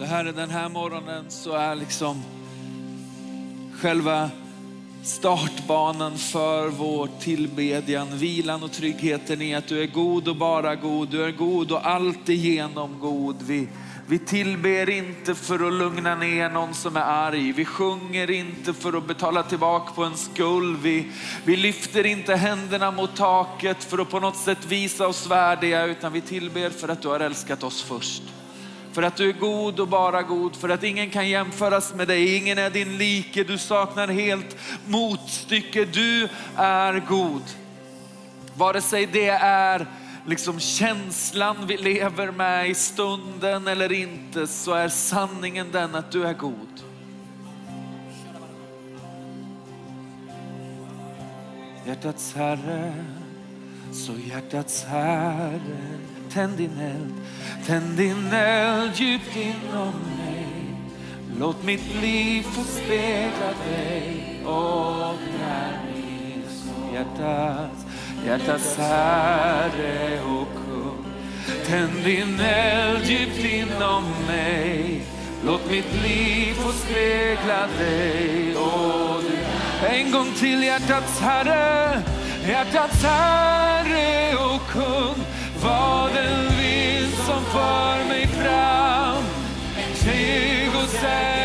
Så Herre, den här morgonen så är liksom själva startbanan för vår tillbedjan, vilan och tryggheten i att du är god och bara god. Du är god och alltigenom god. Vi, vi tillber inte för att lugna ner någon som är arg. Vi sjunger inte för att betala tillbaka på en skuld. Vi, vi lyfter inte händerna mot taket för att på något sätt visa oss värdiga, utan vi tillber för att du har älskat oss först. För att du är god och bara god, för att ingen kan jämföras med dig. Ingen är din like, du saknar helt motstycke. Du är god. Vare sig det är liksom känslan vi lever med i stunden eller inte, så är sanningen den att du är god. Hjärtats Herre, så hjärtats Herre, tänd din eld, tänd din eld djupt inom mig. Låt mitt liv få spegla dig och när min hjärtats, hjärtats Herre och kung. Tänd din eld djupt inom mig. Låt mitt liv få spegla dig och du. En gång till hjärtats Herre, hjärtats Herre och kung. Gud vill forma e mig fram. En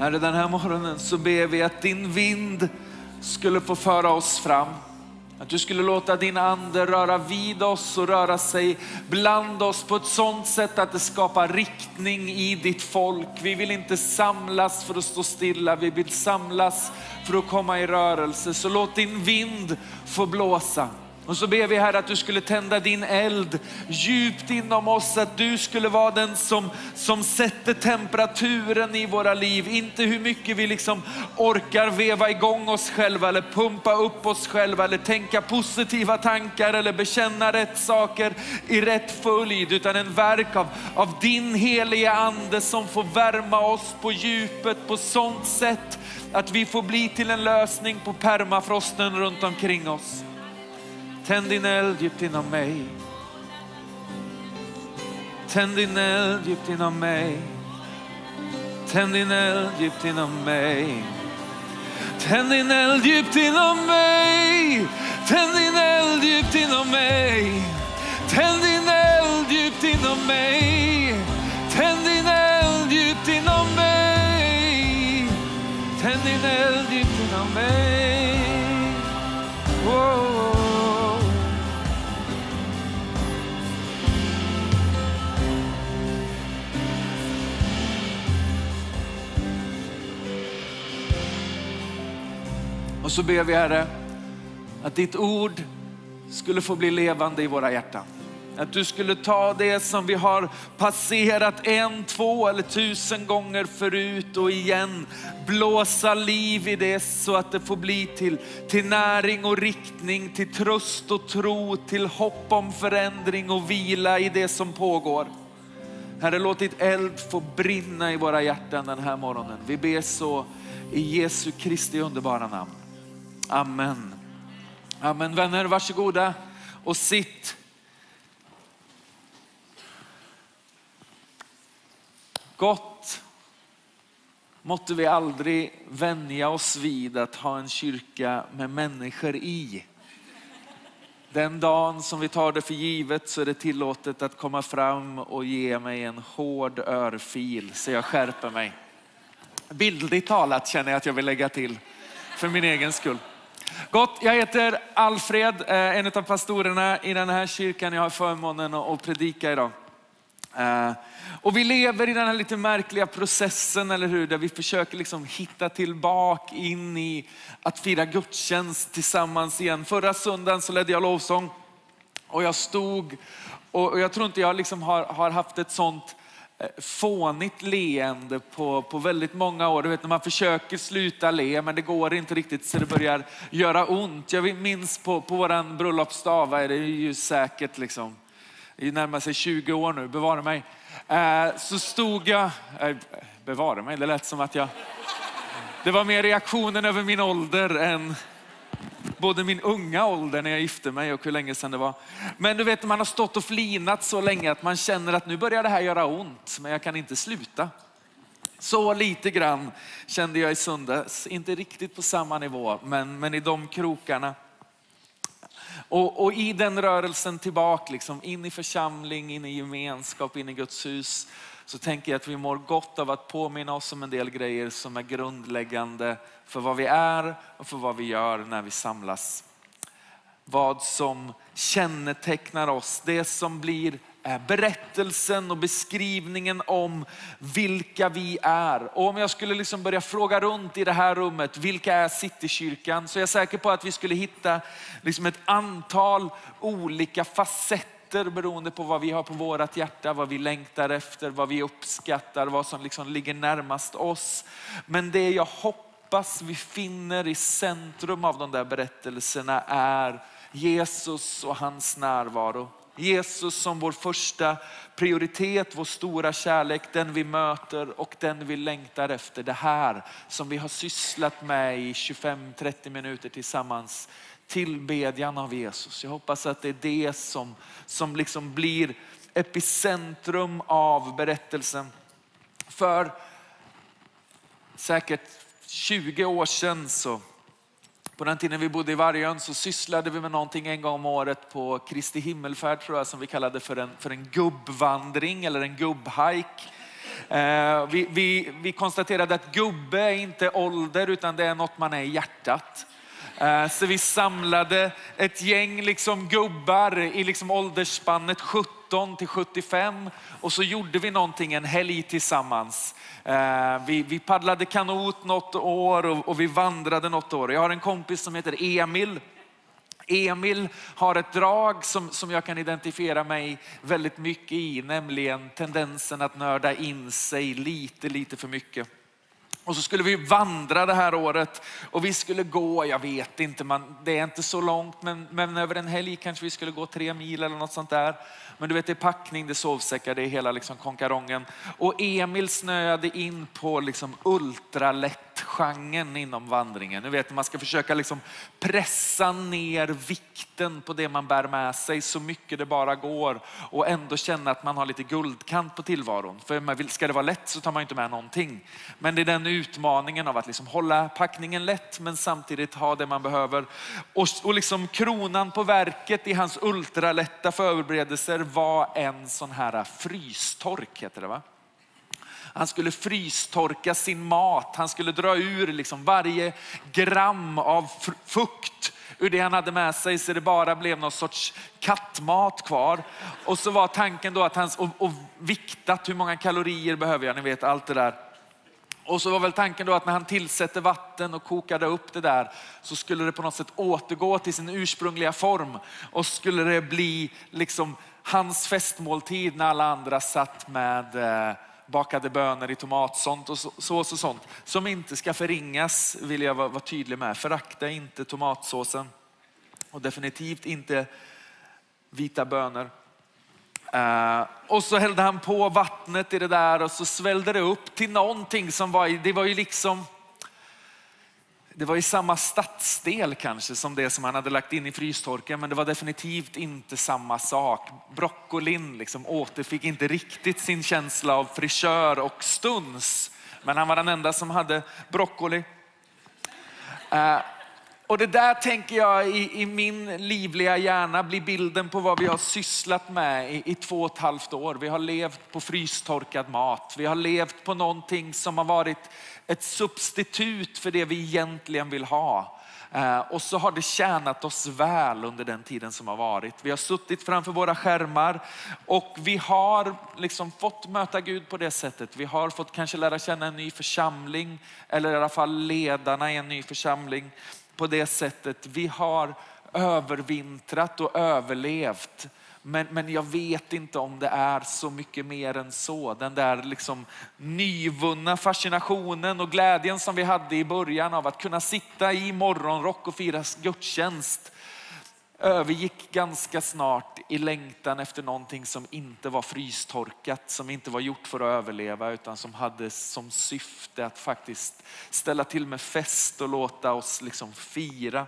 Herre, den här morgonen så ber vi att din vind skulle få föra oss fram. Att du skulle låta din ande röra vid oss och röra sig bland oss på ett sådant sätt att det skapar riktning i ditt folk. Vi vill inte samlas för att stå stilla, vi vill samlas för att komma i rörelse. Så låt din vind få blåsa. Och så ber vi här att du skulle tända din eld djupt inom oss, att du skulle vara den som, som sätter temperaturen i våra liv. Inte hur mycket vi liksom orkar veva igång oss själva eller pumpa upp oss själva eller tänka positiva tankar eller bekänna rätt saker i rätt följd, utan en verk av, av din heliga ande som får värma oss på djupet på sånt sätt att vi får bli till en lösning på permafrosten runt omkring oss. Tänd din eld djupt inom mig. Tänd din eld djupt inom mig. Tänd din eld djupt inom mig. Tänd din eld djupt inom mig. Tänd din eld djupt inom mig. Tänd din eld djupt inom mig. Och så ber vi Herre att ditt ord skulle få bli levande i våra hjärtan. Att du skulle ta det som vi har passerat en, två eller tusen gånger förut och igen blåsa liv i det så att det får bli till, till näring och riktning, till tröst och tro, till hopp om förändring och vila i det som pågår. Herre, låt ditt eld få brinna i våra hjärtan den här morgonen. Vi ber så i Jesu Kristi underbara namn. Amen. Amen. Vänner, varsågoda och sitt. Gott måtte vi aldrig vänja oss vid att ha en kyrka med människor i. Den dagen som vi tar det för givet så är det tillåtet att komma fram och ge mig en hård örfil så jag skärper mig. Bildligt talat känner jag att jag vill lägga till. för min egen skull. Gott, jag heter Alfred, eh, en av pastorerna i den här kyrkan. Jag har förmånen att predika idag. Eh, och vi lever i den här lite märkliga processen, eller hur? Där vi försöker liksom hitta tillbaka in i att fira gudstjänst tillsammans igen. Förra söndagen så ledde jag lovsång och jag stod, och jag tror inte jag liksom har, har haft ett sånt Eh, fånigt leende på, på väldigt många år. Du vet när man försöker sluta le men det går inte riktigt så det börjar göra ont. Jag minns på, på våran bröllopsdag, vad är det ju säkert liksom, det närmar sig 20 år nu, bevara mig. Eh, så stod jag, eh, bevara mig, det lät som att jag, det var mer reaktionen över min ålder än både min unga ålder när jag gifte mig och hur länge sedan det var. Men du vet, man har stått och flinat så länge att man känner att nu börjar det här göra ont, men jag kan inte sluta. Så lite grann kände jag i söndags, inte riktigt på samma nivå, men, men i de krokarna. Och, och, i den rörelsen tillbaka, liksom, in i församling, in i gemenskap, in i Guds hus, så tänker jag att vi mår gott av att påminna oss om en del grejer som är grundläggande för vad vi är och för vad vi gör när vi samlas. Vad som kännetecknar oss, det som blir eh, berättelsen och beskrivningen om vilka vi är. Och om jag skulle liksom börja fråga runt i det här rummet, vilka är Citykyrkan? Så är jag säker på att vi skulle hitta liksom ett antal olika facetter beroende på vad vi har på vårt hjärta, vad vi längtar efter, vad vi uppskattar, vad som liksom ligger närmast oss. Men det jag hoppas vi finner i centrum av de där berättelserna är Jesus och hans närvaro. Jesus som vår första prioritet, vår stora kärlek, den vi möter och den vi längtar efter. Det här som vi har sysslat med i 25-30 minuter tillsammans. Tillbedjan av Jesus. Jag hoppas att det är det som, som liksom blir epicentrum av berättelsen. För säkert 20 år sedan så på den tiden vi bodde i Vargön så sysslade vi med någonting en gång om året på Kristi himmelfärd tror jag som vi kallade för en, för en gubbvandring eller en gubbhike. Eh, vi, vi, vi konstaterade att gubbe är inte ålder utan det är något man är i hjärtat. Eh, så vi samlade ett gäng liksom gubbar i liksom åldersspannet 17 till 75 och så gjorde vi någonting en helg tillsammans. Eh, vi, vi paddlade kanot något år och, och vi vandrade något år. Jag har en kompis som heter Emil. Emil har ett drag som, som jag kan identifiera mig väldigt mycket i, nämligen tendensen att nörda in sig lite, lite för mycket. Och så skulle vi vandra det här året och vi skulle gå, jag vet inte, man, det är inte så långt, men, men över en helg kanske vi skulle gå tre mil eller något sånt där. Men du vet det är packning, det är sovsäckar, det är hela liksom konkarongen. Och Emil snöade in på liksom ultralätt-genren inom vandringen. Nu vet man ska försöka liksom pressa ner vikten på det man bär med sig så mycket det bara går och ändå känna att man har lite guldkant på tillvaron. För ska det vara lätt så tar man inte med någonting. Men det är den utmaningen av att liksom hålla packningen lätt men samtidigt ha det man behöver. Och, och liksom kronan på verket i hans ultralätta förberedelser var en sån här frystork, heter det va? Han skulle frystorka sin mat. Han skulle dra ur liksom varje gram av fukt ur det han hade med sig så det bara blev någon sorts kattmat kvar. Och så var tanken då att han, och, och viktat hur många kalorier behöver jag, ni vet allt det där. Och så var väl tanken då att när han tillsätter vatten och kokade upp det där så skulle det på något sätt återgå till sin ursprungliga form och skulle det bli liksom hans festmåltid när alla andra satt med eh, bakade bönor i tomatsånt och sås och sånt. Som inte ska förringas vill jag vara tydlig med. Förakta inte tomatsåsen och definitivt inte vita bönor. Uh, och så hällde han på vattnet i det där och så svällde det upp till någonting som var, det var ju liksom det var i samma stadsdel kanske som det som han hade lagt in i frystorken, men det var definitivt inte samma sak. Broccolin liksom återfick inte riktigt sin känsla av frisör och stuns, men han var den enda som hade broccoli. Uh, Och det där tänker jag i, i, min livliga hjärna blir bilden på vad vi har sysslat med i, i två och ett halvt år. Vi har levt på frystorkad mat. Vi har levt på någonting som har varit ett substitut för det vi egentligen vill ha. Eh, och så har det tjänat oss väl under den tiden som har varit. Vi har suttit framför våra skärmar och vi har liksom fått möta Gud på det sättet. Vi har fått kanske lära känna en ny församling eller i alla fall ledarna i en ny församling på det sättet. Vi har övervintrat och överlevt. Men, men jag vet inte om det är så mycket mer än så. Den där liksom nyvunna fascinationen och glädjen som vi hade i början av att kunna sitta i morgonrock och fira gudstjänst övergick ganska snart i längtan efter någonting som inte var frystorkat, som inte var gjort för att överleva utan som hade som syfte att faktiskt ställa till med fest och låta oss liksom fira.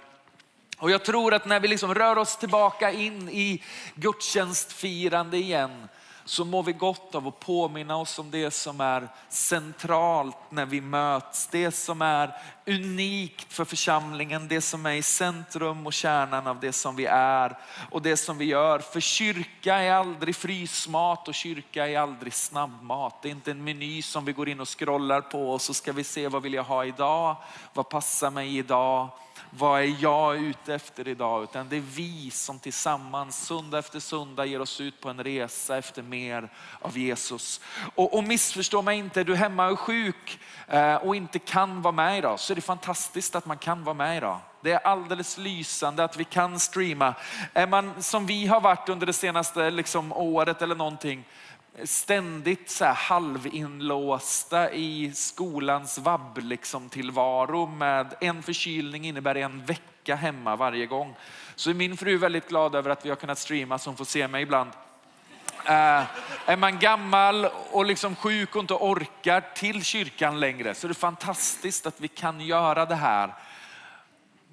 Och jag tror att när vi liksom rör oss tillbaka in i gudstjänstfirande igen så mår vi gott av att påminna oss om det som är centralt när vi möts. Det som är unikt för församlingen, det som är i centrum och kärnan av det som vi är och det som vi gör. För kyrka är aldrig frysmat och kyrka är aldrig snabbmat. Det är inte en meny som vi går in och scrollar på och så ska vi se vad vill jag ha idag? Vad passar mig idag? Vad är jag ute efter idag? Utan det är vi som tillsammans söndag efter söndag ger oss ut på en resa efter mer av Jesus. Och, och missförstå mig inte, är du hemma och sjuk eh, och inte kan vara med idag så är det fantastiskt att man kan vara med idag. Det är alldeles lysande att vi kan streama. Är man som vi har varit under det senaste liksom, året eller någonting, ständigt så här halvinlåsta i skolans vabb liksom tillvaro med en förkylning innebär en vecka hemma varje gång. Så är min fru väldigt glad över att vi har kunnat streama så hon får se mig ibland. Äh, är man gammal och liksom sjuk och inte orkar till kyrkan längre så är det fantastiskt att vi kan göra det här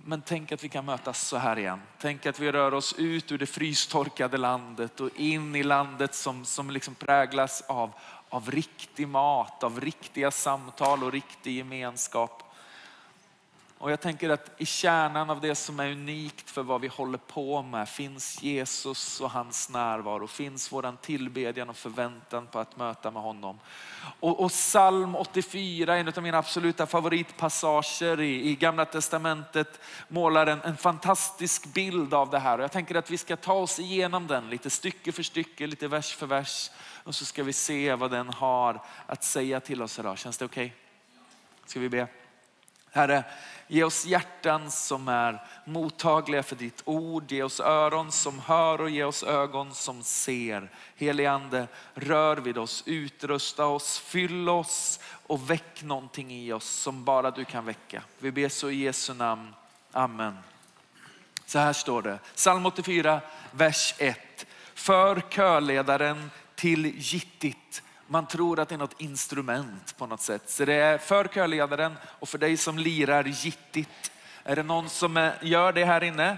men tänk att vi kan mötas så här igen. Tänk att vi rör oss ut ur det frystorkade landet och in i landet som, som liksom präglas av, av riktig mat, av riktiga samtal och riktig gemenskap. Och jag tänker att i kärnan av det som är unikt för vad vi håller på med finns Jesus och hans närvaro, finns våran tillbedjan och förväntan på att möta med honom. Och, och psalm 84, en av mina absoluta favoritpassager i, i gamla testamentet, målar en, en fantastisk bild av det här. Och jag tänker att vi ska ta oss igenom den lite stycke för stycke, lite vers för vers. Och så ska vi se vad den har att säga till oss idag. Känns det okej? Okay? Ska vi be? Herre, ge oss hjärtan som är mottagliga för ditt ord. Ge oss öron som hör och ge oss ögon som ser. Helige Ande, rör vid oss, utrusta oss, fyll oss och väck någonting i oss som bara du kan väcka. Vi ber så i Jesu namn. Amen. Så här står det, psalm 84, vers 1. För körledaren till gittit man tror att det är något instrument på något sätt. Så det är för körledaren och för dig som lirar gittigt. Är det någon som eh, gör det här inne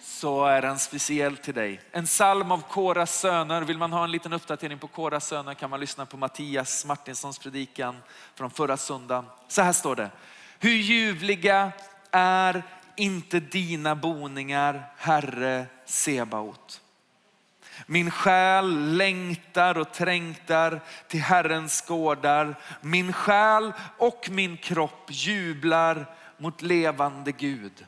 så är den speciell till dig. En psalm av Koras söner. Vill man ha en liten uppdatering på Koras söner kan man lyssna på Mattias Martinssons predikan från förra söndagen. Så här står det. Hur ljuvliga är inte dina boningar, Herre Sebaot. Min själ längtar och trängtar till Herrens gårdar. Min själ och min kropp jublar mot levande Gud.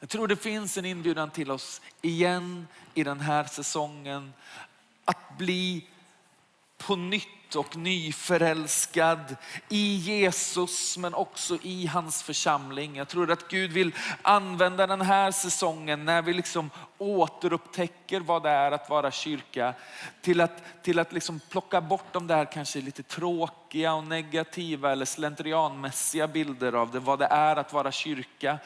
Jag tror det finns en inbjudan till oss igen i den här säsongen att bli på nytt och nyförälskad i Jesus men också i hans församling. Jag tror att Gud vill använda den här säsongen när vi liksom återupptäcker vad det är att vara kyrka till att, till att liksom plocka bort de där kanske lite tråkiga och negativa eller slentrianmässiga bilder av det, vad det är att vara kyrka.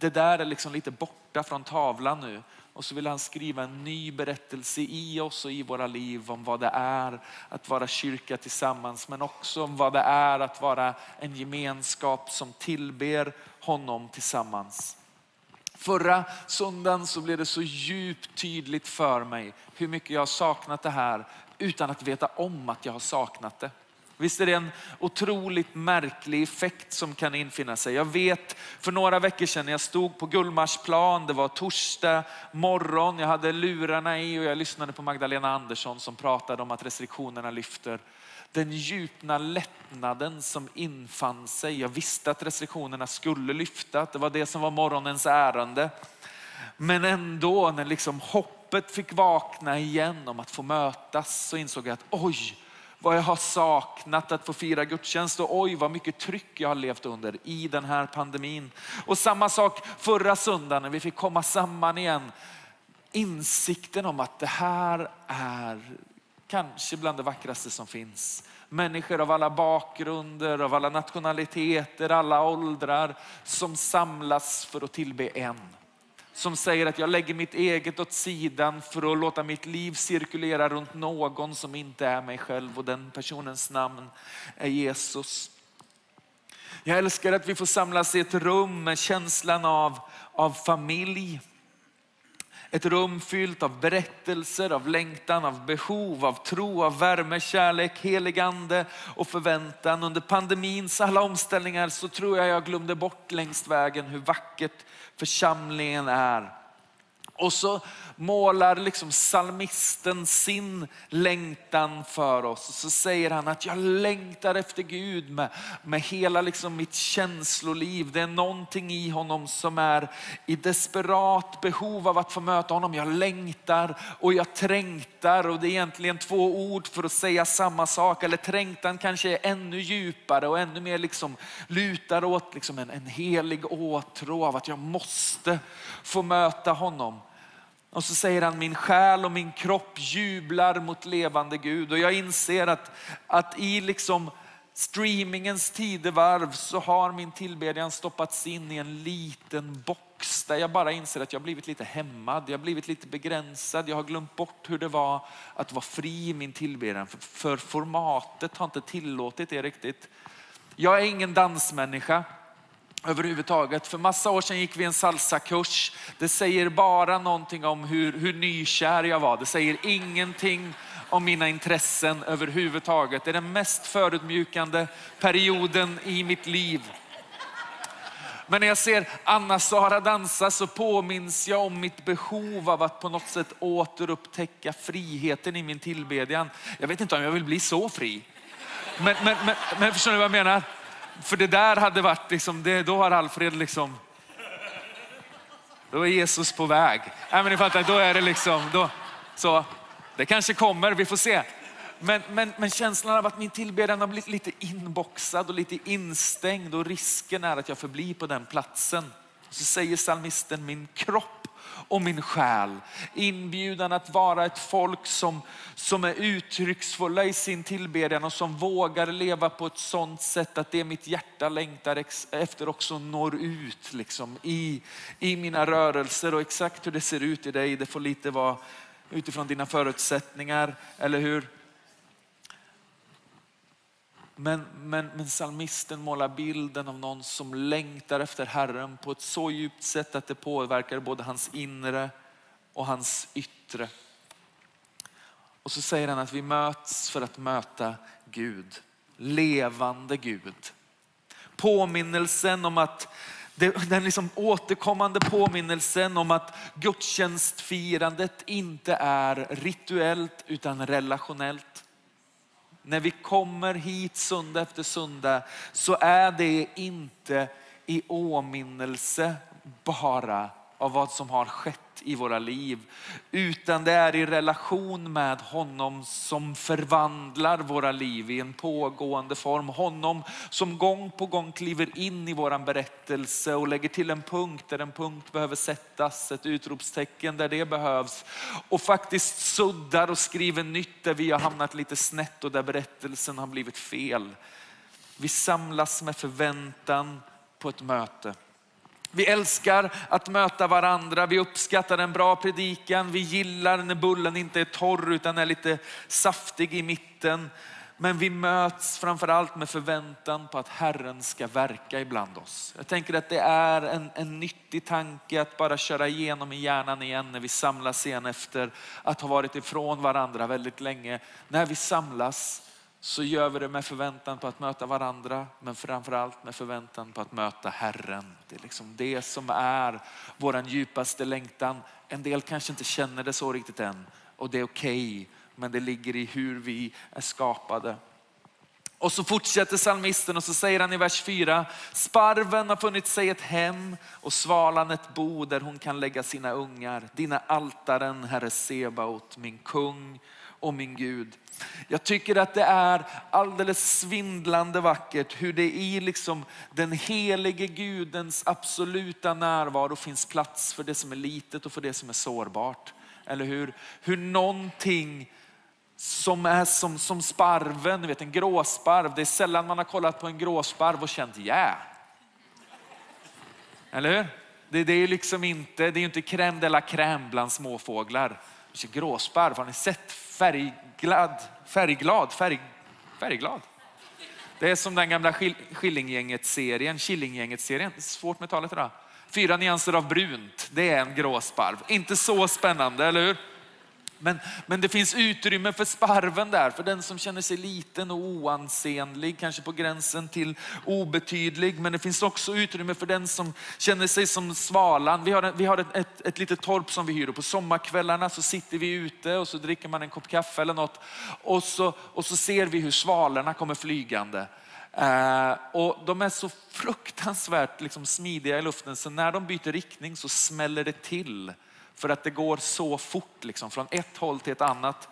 Det där är liksom lite borta från tavlan nu. Och så vill han skriva en ny berättelse i oss och i våra liv om vad det är att vara kyrka tillsammans, men också om vad det är att vara en gemenskap som tillber honom tillsammans. Förra söndagen så blev det så djupt tydligt för mig hur mycket jag har saknat det här utan att veta om att jag har saknat det. Visst är det en otroligt märklig effekt som kan infinna sig. Jag vet för några veckor sedan när jag stod på Gullmarsplan, det var torsdag morgon, jag hade lurarna i och jag lyssnade på Magdalena Andersson som pratade om att restriktionerna lyfter. Den djupna lättnaden som infann sig. Jag visste att restriktionerna skulle lyfta, det var det som var morgonens ärende. Men ändå när liksom hoppet fick vakna igen om att få mötas så insåg jag att oj, vad jag har saknat att få fira gudstjänst och oj vad mycket tryck jag har levt under i den här pandemin. Och samma sak förra söndagen när vi fick komma samman igen. Insikten om att det här är kanske bland det vackraste som finns. Människor av alla bakgrunder, av alla nationaliteter, alla åldrar som samlas för att tillbe en som säger att jag lägger mitt eget åt sidan för att låta mitt liv cirkulera runt någon som inte är mig själv och den personens namn är Jesus. Jag älskar att vi får samlas i ett rum med känslan av, av familj. Ett rum fyllt av berättelser, av längtan, av behov, av tro, av värme, kärlek, heligande och förväntan. Under pandemins alla omställningar så tror jag jag glömde bort längs vägen hur vackert församlingen är. Och så målar liksom salmisten sin längtan för oss. Och så säger han att jag längtar efter Gud med, med hela liksom mitt känsloliv. Det är någonting i honom som är i desperat behov av att få möta honom. Jag längtar och jag trängtar och det är egentligen två ord för att säga samma sak. Eller trängtan kanske är ännu djupare och ännu mer liksom lutar åt liksom en, en helig åtrå av att jag måste få möta honom. Och så säger han, min själ och min kropp jublar mot levande Gud. Och jag inser att, att i liksom streamingens tidevarv så har min tillbedjan stoppats in i en liten box där jag bara inser att jag blivit lite hämmad, jag har blivit lite begränsad, jag har glömt bort hur det var att vara fri i min tillbedjan. För, för formatet har inte tillåtit det riktigt. Jag är ingen dansmänniska överhuvudtaget. För massa år sedan gick vi en salsakurs. Det säger bara någonting om hur, hur nykär jag var. Det säger ingenting om mina intressen överhuvudtaget. Det är den mest förutmjukande perioden i mitt liv. Men när jag ser Anna-Sara dansa så påminns jag om mitt behov av att på något sätt återupptäcka friheten i min tillbedjan. Jag vet inte om jag vill bli så fri. Men, men, men, men förstår ni vad jag menar? För det där hade varit, liksom, det, då har Alfred liksom, då är Jesus på väg. Nej, men ni fattar, då är det liksom, då, så, det kanske kommer, vi får se. Men, men, men känslan av att min tillbedjan har blivit lite inboxad och lite instängd och risken är att jag förblir på den platsen. Så säger salmisten, min kropp och min själ. Inbjudan att vara ett folk som, som är uttrycksfulla i sin tillbedjan och som vågar leva på ett sådant sätt att det mitt hjärta längtar efter också når ut liksom, i, i mina rörelser. Och exakt hur det ser ut i dig, det får lite vara utifrån dina förutsättningar, eller hur? Men, men, men salmisten målar bilden av någon som längtar efter Herren på ett så djupt sätt att det påverkar både hans inre och hans yttre. Och så säger han att vi möts för att möta Gud, levande Gud. Påminnelsen om att den liksom återkommande påminnelsen om att gudstjänstfirandet inte är rituellt utan relationellt. När vi kommer hit söndag efter söndag så är det inte i åminnelse bara av vad som har skett i våra liv, utan det är i relation med honom som förvandlar våra liv i en pågående form. Honom som gång på gång kliver in i våran berättelse och lägger till en punkt där en punkt behöver sättas, ett utropstecken där det behövs och faktiskt suddar och skriver nytt där vi har hamnat lite snett och där berättelsen har blivit fel. Vi samlas med förväntan på ett möte. Vi älskar att möta varandra, vi uppskattar en bra predikan, vi gillar när bullen inte är torr utan är lite saftig i mitten. Men vi möts framförallt med förväntan på att Herren ska verka ibland oss. Jag tänker att det är en, en nyttig tanke att bara köra igenom i hjärnan igen när vi samlas igen efter att ha varit ifrån varandra väldigt länge. När vi samlas så gör vi det med förväntan på att möta varandra, men framförallt med förväntan på att möta Herren. Det är liksom det som är vår djupaste längtan. En del kanske inte känner det så riktigt än och det är okej, okay, men det ligger i hur vi är skapade. Och så fortsätter salmisten och så säger han i vers 4, sparven har funnit sig ett hem och svalan ett bo där hon kan lägga sina ungar. Dina altaren, Herre Sebaot, min kung och min Gud. Jag tycker att det är alldeles svindlande vackert hur det i liksom den helige Gudens absoluta närvaro finns plats för det som är litet och för det som är sårbart. Eller hur? Hur någonting som är som, som sparven, vet, en gråsparv. Det är sällan man har kollat på en gråsparv och känt ja. Yeah. Eller hur? Det, det är liksom inte, det är inte crème de la crème bland småfåglar. Gråsparv, har ni sett färgglad, färgglad, färg, färgglad? Det är som den gamla Killinggänget-serien, Killinggänget-serien, svårt med talet idag. Fyra nyanser av brunt, det är en gråsparv. Inte så spännande, eller hur? Men, men det finns utrymme för sparven där, för den som känner sig liten och oansenlig, kanske på gränsen till obetydlig. Men det finns också utrymme för den som känner sig som svalan. Vi har, vi har ett, ett, ett litet torp som vi hyr och på sommarkvällarna så sitter vi ute och så dricker man en kopp kaffe eller något. Och så, och så ser vi hur svalorna kommer flygande. Uh, och de är så fruktansvärt liksom, smidiga i luften så när de byter riktning så smäller det till. För att det går så fort liksom, från ett håll till ett annat.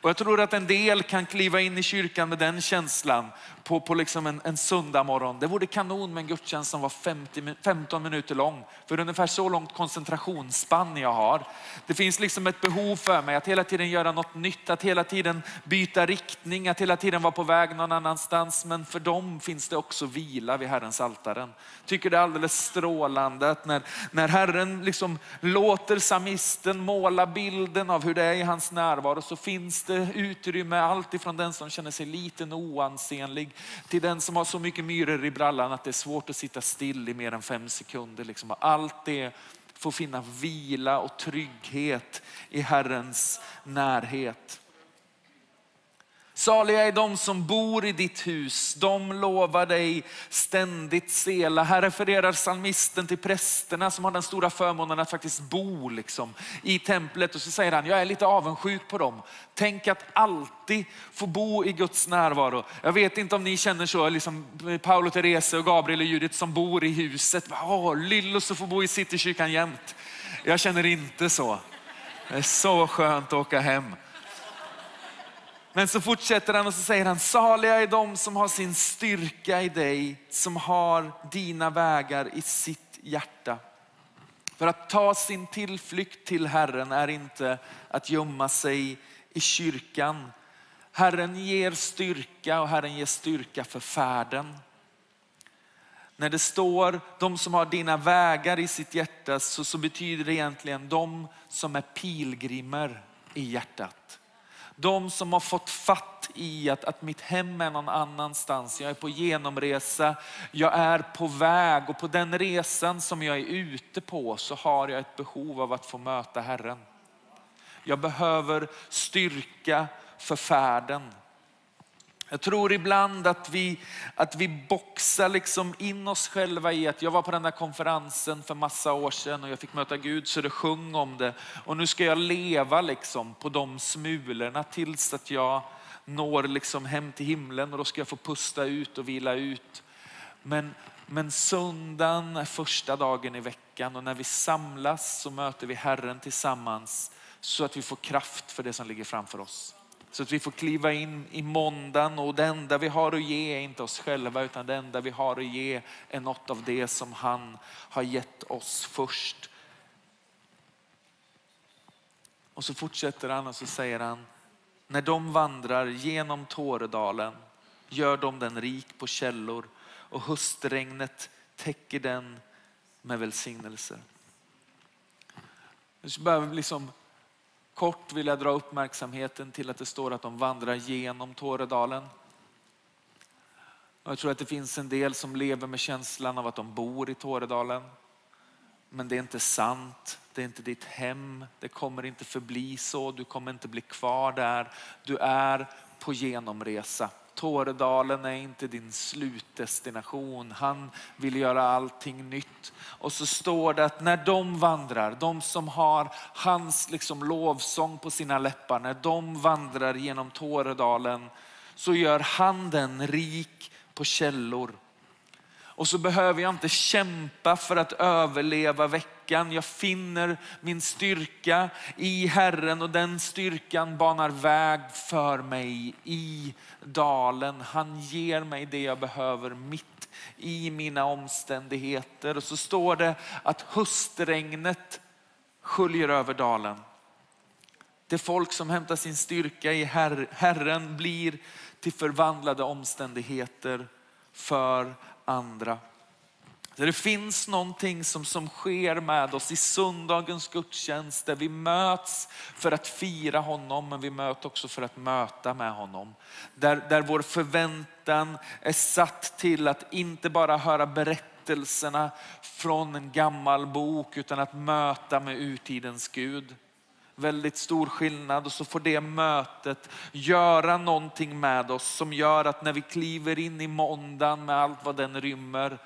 Och jag tror att en del kan kliva in i kyrkan med den känslan på, på liksom en, en söndag morgon. Det vore kanon med en gudstjänst som var 50, 15 minuter lång. För ungefär så långt koncentrationsspann jag har. Det finns liksom ett behov för mig att hela tiden göra något nytt, att hela tiden byta riktning, att hela tiden vara på väg någon annanstans. Men för dem finns det också vila vid Herrens altaren. Tycker det är alldeles strålande att när, när Herren liksom låter samisten måla bilden av hur det är i hans närvaro så finns Finns det utrymme allt ifrån den som känner sig liten och oansenlig till den som har så mycket myror i brallan att det är svårt att sitta still i mer än fem sekunder. Liksom. Allt det får finna vila och trygghet i Herrens närhet. Saliga är de som bor i ditt hus, de lovar dig ständigt sela. Här refererar salmisten till prästerna som har den stora förmånen att faktiskt bo liksom, i templet. Och så säger han, jag är lite avundsjuk på dem. Tänk att alltid få bo i Guds närvaro. Jag vet inte om ni känner så, liksom Paolo, Therese och Gabriel och Judith som bor i huset. Åh, Lillos att få bo i Citykyrkan jämt. Jag känner inte så. Det är så skönt att åka hem. Men så fortsätter han och så säger han, saliga är de som har sin styrka i dig, som har dina vägar i sitt hjärta. För att ta sin tillflykt till Herren är inte att gömma sig i kyrkan. Herren ger styrka och Herren ger styrka för färden. När det står de som har dina vägar i sitt hjärta så, så betyder det egentligen de som är pilgrimer i hjärtat. De som har fått fatt i att, att mitt hem är någon annanstans. Jag är på genomresa, jag är på väg och på den resan som jag är ute på så har jag ett behov av att få möta Herren. Jag behöver styrka för färden. Jag tror ibland att vi, att vi boxar liksom in oss själva i att jag var på den där konferensen för massa år sedan och jag fick möta Gud så det sjöng om det. Och nu ska jag leva liksom på de smulorna tills att jag når liksom hem till himlen och då ska jag få pusta ut och vila ut. Men, men söndagen är första dagen i veckan och när vi samlas så möter vi Herren tillsammans så att vi får kraft för det som ligger framför oss. Så att vi får kliva in i måndagen och det enda vi har att ge är inte oss själva utan det enda vi har att ge är något av det som han har gett oss först. Och så fortsätter han och så säger han, när de vandrar genom Tåredalen gör de den rik på källor och höstregnet täcker den med välsignelser. Jag behöver liksom Kort vill jag dra uppmärksamheten till att det står att de vandrar genom Tåredalen. Jag tror att det finns en del som lever med känslan av att de bor i Tåredalen. Men det är inte sant. Det är inte ditt hem. Det kommer inte förbli så. Du kommer inte bli kvar där. Du är på genomresa. Tåredalen är inte din slutdestination. Han vill göra allting nytt. Och så står det att när de vandrar, de som har hans liksom lovsång på sina läppar, när de vandrar genom Tåredalen så gör han den rik på källor. Och så behöver jag inte kämpa för att överleva veckan. Jag finner min styrka i Herren och den styrkan banar väg för mig i dalen. Han ger mig det jag behöver mitt i mina omständigheter. Och så står det att höstregnet sköljer över dalen. Det folk som hämtar sin styrka i Herren blir till förvandlade omständigheter för andra. Så det finns någonting som, som sker med oss i söndagens gudstjänst där vi möts för att fira honom men vi möts också för att möta med honom. Där, där vår förväntan är satt till att inte bara höra berättelserna från en gammal bok utan att möta med urtidens Gud väldigt stor skillnad och så får det mötet göra någonting med oss som gör att när vi kliver in i måndagen med allt vad den rymmer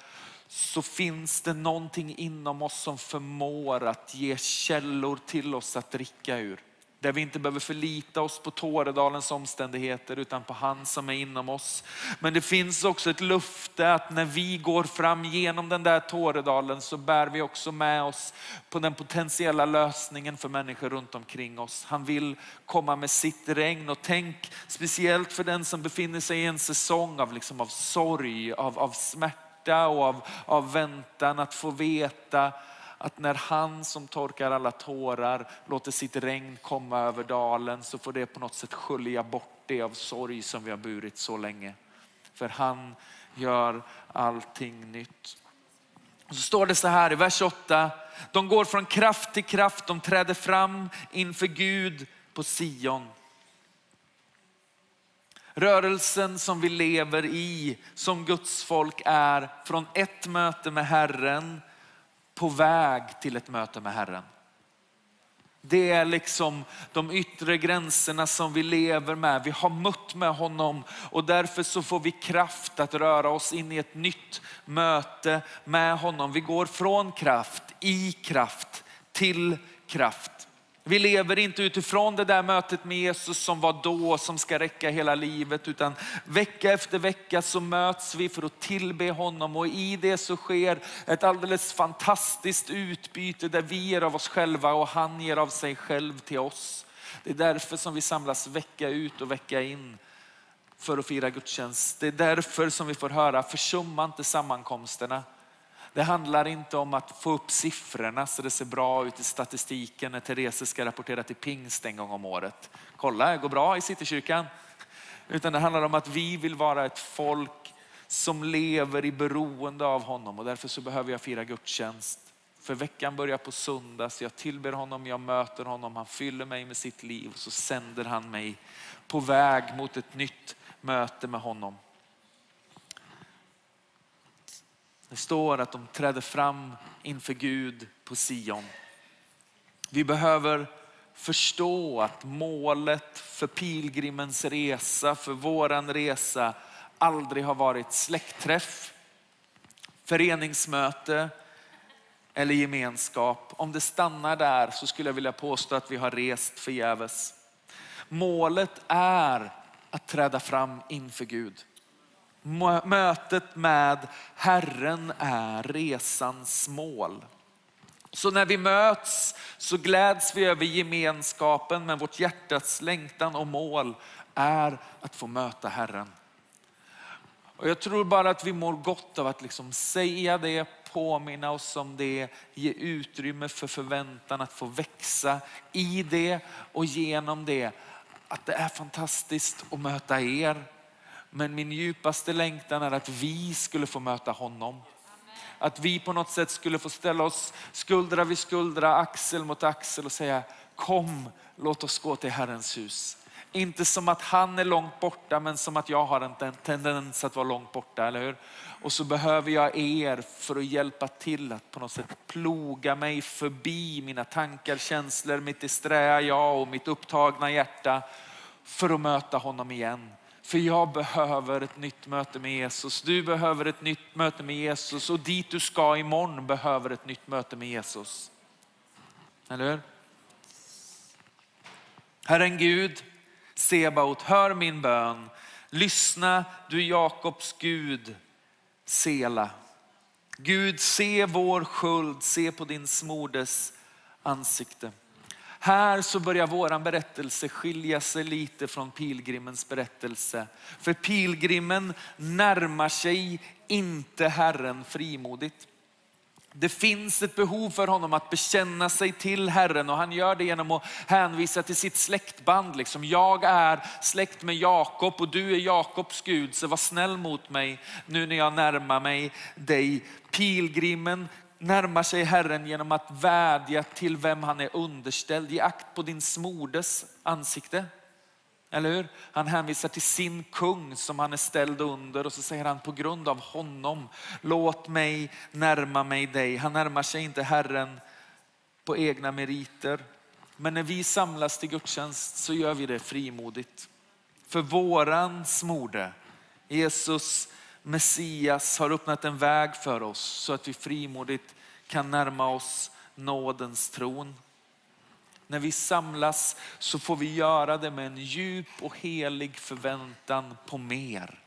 så finns det någonting inom oss som förmår att ge källor till oss att dricka ur. Där vi inte behöver förlita oss på Tåredalens omständigheter utan på han som är inom oss. Men det finns också ett lufte att när vi går fram genom den där Tåredalen så bär vi också med oss på den potentiella lösningen för människor runt omkring oss. Han vill komma med sitt regn och tänk speciellt för den som befinner sig i en säsong av, liksom, av sorg, av, av smärta och av, av väntan att få veta att när han som torkar alla tårar låter sitt regn komma över dalen så får det på något sätt skölja bort det av sorg som vi har burit så länge. För han gör allting nytt. Och så står det så här i vers 8. De går från kraft till kraft, de träder fram inför Gud på Sion. Rörelsen som vi lever i som Guds folk är från ett möte med Herren på väg till ett möte med Herren. Det är liksom de yttre gränserna som vi lever med. Vi har mött med honom och därför så får vi kraft att röra oss in i ett nytt möte med honom. Vi går från kraft, i kraft, till kraft. Vi lever inte utifrån det där mötet med Jesus som var då, som ska räcka hela livet, utan vecka efter vecka så möts vi för att tillbe honom och i det så sker ett alldeles fantastiskt utbyte där vi ger av oss själva och han ger av sig själv till oss. Det är därför som vi samlas vecka ut och vecka in för att fira gudstjänst. Det är därför som vi får höra, försumma inte sammankomsterna. Det handlar inte om att få upp siffrorna så det ser bra ut i statistiken när Therese ska rapportera till pingst en gång om året. Kolla, det går bra i Citykyrkan. Utan det handlar om att vi vill vara ett folk som lever i beroende av honom och därför så behöver jag fira gudstjänst. För veckan börjar på söndag så jag tillber honom, jag möter honom, han fyller mig med sitt liv och så sänder han mig på väg mot ett nytt möte med honom. Det står att de trädde fram inför Gud på Sion. Vi behöver förstå att målet för pilgrimens resa, för våran resa aldrig har varit släktträff, föreningsmöte eller gemenskap. Om det stannar där så skulle jag vilja påstå att vi har rest förgäves. Målet är att träda fram inför Gud. Mötet med Herren är resans mål. Så när vi möts så gläds vi över gemenskapen men vårt hjärtats längtan och mål är att få möta Herren. Och jag tror bara att vi mår gott av att liksom säga det, påminna oss om det, ge utrymme för förväntan att få växa i det och genom det. Att det är fantastiskt att möta er men min djupaste längtan är att vi skulle få möta honom. Att vi på något sätt skulle få ställa oss skuldra vid skuldra, axel mot axel och säga kom, låt oss gå till Herrens hus. Inte som att han är långt borta, men som att jag har en tendens att vara långt borta, eller hur? Och så behöver jag er för att hjälpa till att på något sätt ploga mig förbi mina tankar, känslor, mitt disträa jag och mitt upptagna hjärta för att möta honom igen för jag behöver ett nytt möte med Jesus. Du behöver ett nytt möte med Jesus och dit du ska imorgon behöver ett nytt möte med Jesus. Eller hur? Herren Gud, Sebaot, hör min bön. Lyssna, du Jakobs Gud, Sela. Gud, se vår skuld, se på din smordes ansikte. Här så börjar våran berättelse skilja sig lite från pilgrimens berättelse. För pilgrimen närmar sig inte Herren frimodigt. Det finns ett behov för honom att bekänna sig till Herren och han gör det genom att hänvisa till sitt släktband. Liksom, jag är släkt med Jakob och du är Jakobs Gud, så var snäll mot mig nu när jag närmar mig dig. Pilgrimen närmar sig Herren genom att vädja till vem han är underställd. Ge akt på din smordes ansikte. Eller hur? Han hänvisar till sin kung som han är ställd under och så säger han på grund av honom, låt mig närma mig dig. Han närmar sig inte Herren på egna meriter. Men när vi samlas till gudstjänst så gör vi det frimodigt. För våran smorde, Jesus Messias har öppnat en väg för oss så att vi frimodigt kan närma oss nådens tron. När vi samlas så får vi göra det med en djup och helig förväntan på mer.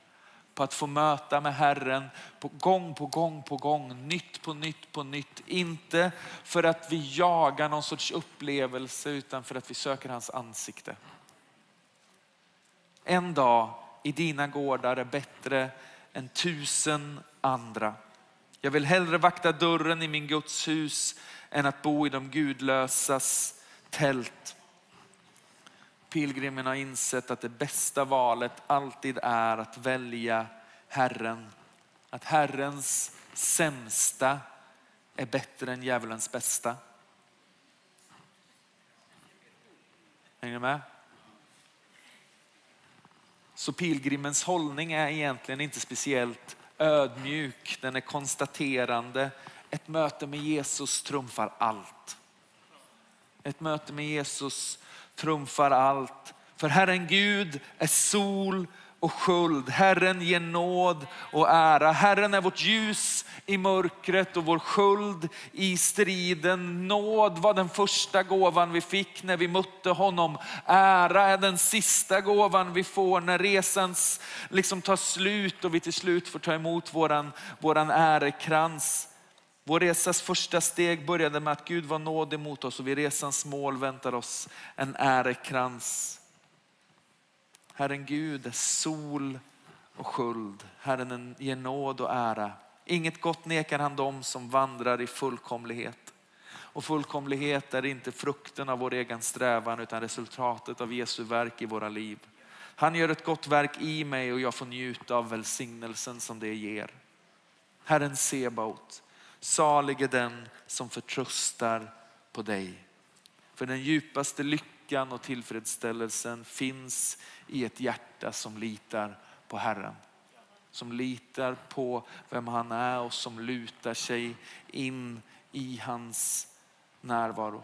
På att få möta med Herren på gång på gång på gång, nytt på nytt på nytt. Inte för att vi jagar någon sorts upplevelse utan för att vi söker hans ansikte. En dag i dina gårdar är bättre än tusen andra. Jag vill hellre vakta dörren i min Guds hus än att bo i de gudlösas tält. Pilgrimen har insett att det bästa valet alltid är att välja Herren. Att Herrens sämsta är bättre än djävulens bästa. Hänger ni med? Så pilgrimens hållning är egentligen inte speciellt ödmjuk, den är konstaterande. Ett möte med Jesus trumfar allt. Ett möte med Jesus trumfar allt. För Herren Gud är sol och sköld. Herren ger nåd och ära. Herren är vårt ljus i mörkret och vår sköld i striden. Nåd var den första gåvan vi fick när vi mötte honom. Ära är den sista gåvan vi får när resan liksom tar slut och vi till slut får ta emot våran, våran ärekrans. Vår resas första steg började med att Gud var nådig mot oss och vid resans mål väntar oss en ärekrans. Herren Gud är sol och sköld. Herren ger nåd och ära. Inget gott nekar han dem som vandrar i fullkomlighet. Och fullkomlighet är inte frukten av vår egen strävan utan resultatet av Jesu verk i våra liv. Han gör ett gott verk i mig och jag får njuta av välsignelsen som det ger. Herren Sebaot, salig är den som förtröstar på dig. För den djupaste lyckan och tillfredsställelsen finns i ett hjärta som litar på Herren. Som litar på vem han är och som lutar sig in i hans närvaro.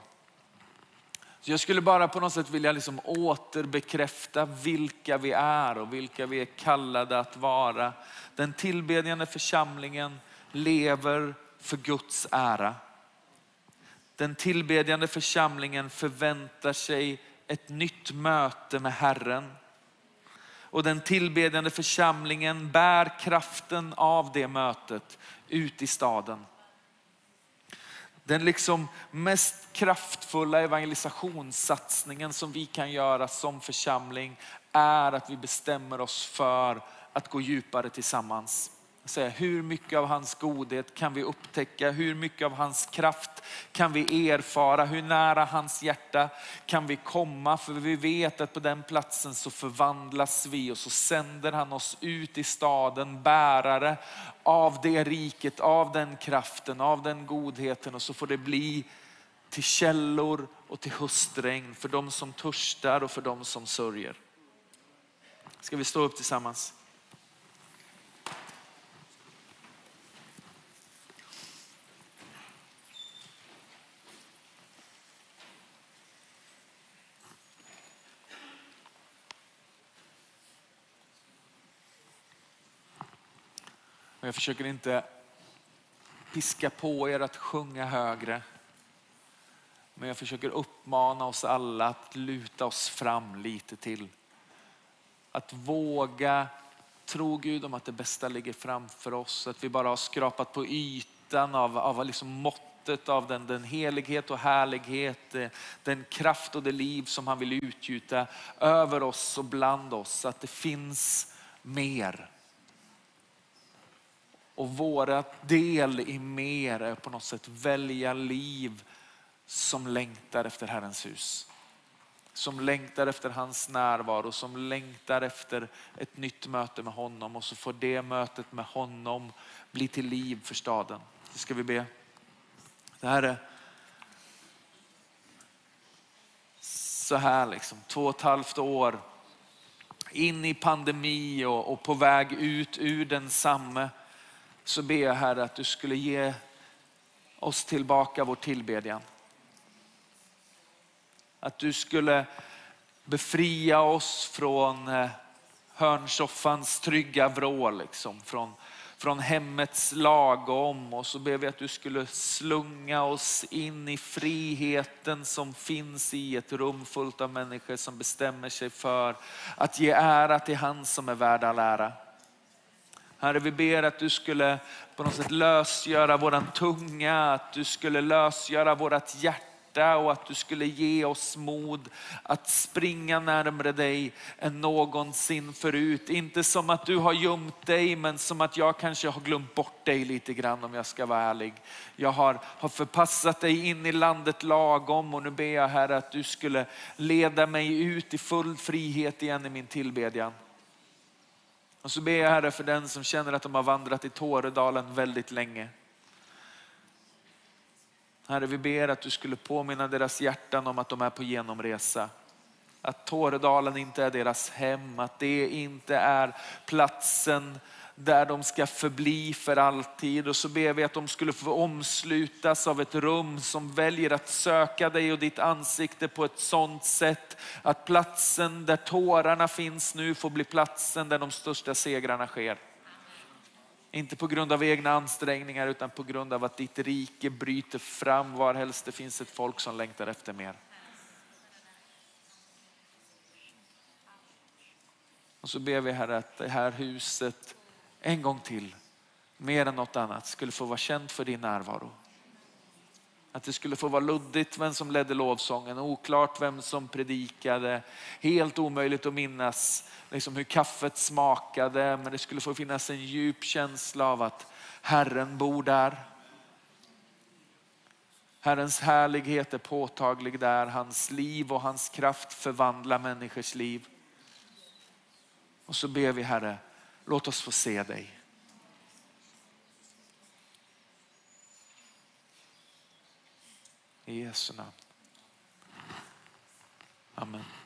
Så jag skulle bara på något sätt vilja liksom återbekräfta vilka vi är och vilka vi är kallade att vara. Den tillbedjande församlingen lever för Guds ära. Den tillbedjande församlingen förväntar sig ett nytt möte med Herren och den tillbedjande församlingen bär kraften av det mötet ut i staden. Den liksom mest kraftfulla evangelisationssatsningen som vi kan göra som församling är att vi bestämmer oss för att gå djupare tillsammans säga, hur mycket av hans godhet kan vi upptäcka? Hur mycket av hans kraft kan vi erfara? Hur nära hans hjärta kan vi komma? För vi vet att på den platsen så förvandlas vi och så sänder han oss ut i staden, bärare av det riket, av den kraften, av den godheten och så får det bli till källor och till höstregn för de som törstar och för de som sörjer. Ska vi stå upp tillsammans? Och jag försöker inte piska på er att sjunga högre. Men jag försöker uppmana oss alla att luta oss fram lite till. Att våga tro Gud om att det bästa ligger framför oss. Att vi bara har skrapat på ytan av, av liksom måttet av den, den helighet och härlighet, eh, den kraft och det liv som han vill utgjuta över oss och bland oss. Att det finns mer. Och våra del i mer är på något sätt välja liv som längtar efter Herrens hus. Som längtar efter hans närvaro, som längtar efter ett nytt möte med honom och så får det mötet med honom bli till liv för staden. Det ska vi be. Det här är så här liksom, två och ett halvt år in i pandemi och, och på väg ut ur densamme så ber jag Herre att du skulle ge oss tillbaka vår tillbedjan. Att du skulle befria oss från eh, hörnsoffans trygga vrå, liksom, från, från hemmets lagom. Och så ber vi att du skulle slunga oss in i friheten som finns i ett rum fullt av människor som bestämmer sig för att ge ära till han som är värd all ära. Herre, vi ber att du skulle på något sätt lösgöra våran tunga, att du skulle lösgöra vårat hjärta och att du skulle ge oss mod att springa närmre dig än någonsin förut. Inte som att du har gömt dig, men som att jag kanske har glömt bort dig lite grann om jag ska vara ärlig. Jag har, har förpassat dig in i landet lagom och nu ber jag Herre att du skulle leda mig ut i full frihet igen i min tillbedjan. Och så ber jag Herre för den som känner att de har vandrat i Tåredalen väldigt länge. Herre, vi ber att du skulle påminna deras hjärtan om att de är på genomresa. Att Tåredalen inte är deras hem, att det inte är platsen där de ska förbli för alltid. Och så ber vi att de skulle få omslutas av ett rum som väljer att söka dig och ditt ansikte på ett sådant sätt att platsen där tårarna finns nu får bli platsen där de största segrarna sker. Inte på grund av egna ansträngningar utan på grund av att ditt rike bryter fram varhelst det finns ett folk som längtar efter mer. Och så ber vi Herre att det här huset en gång till, mer än något annat, skulle få vara känt för din närvaro. Att det skulle få vara luddigt vem som ledde lovsången, oklart vem som predikade, helt omöjligt att minnas liksom hur kaffet smakade, men det skulle få finnas en djup känsla av att Herren bor där. Herrens härlighet är påtaglig där, hans liv och hans kraft förvandlar människors liv. Och så ber vi Herre, Låt oss få se dig. I Jesu namn. Amen.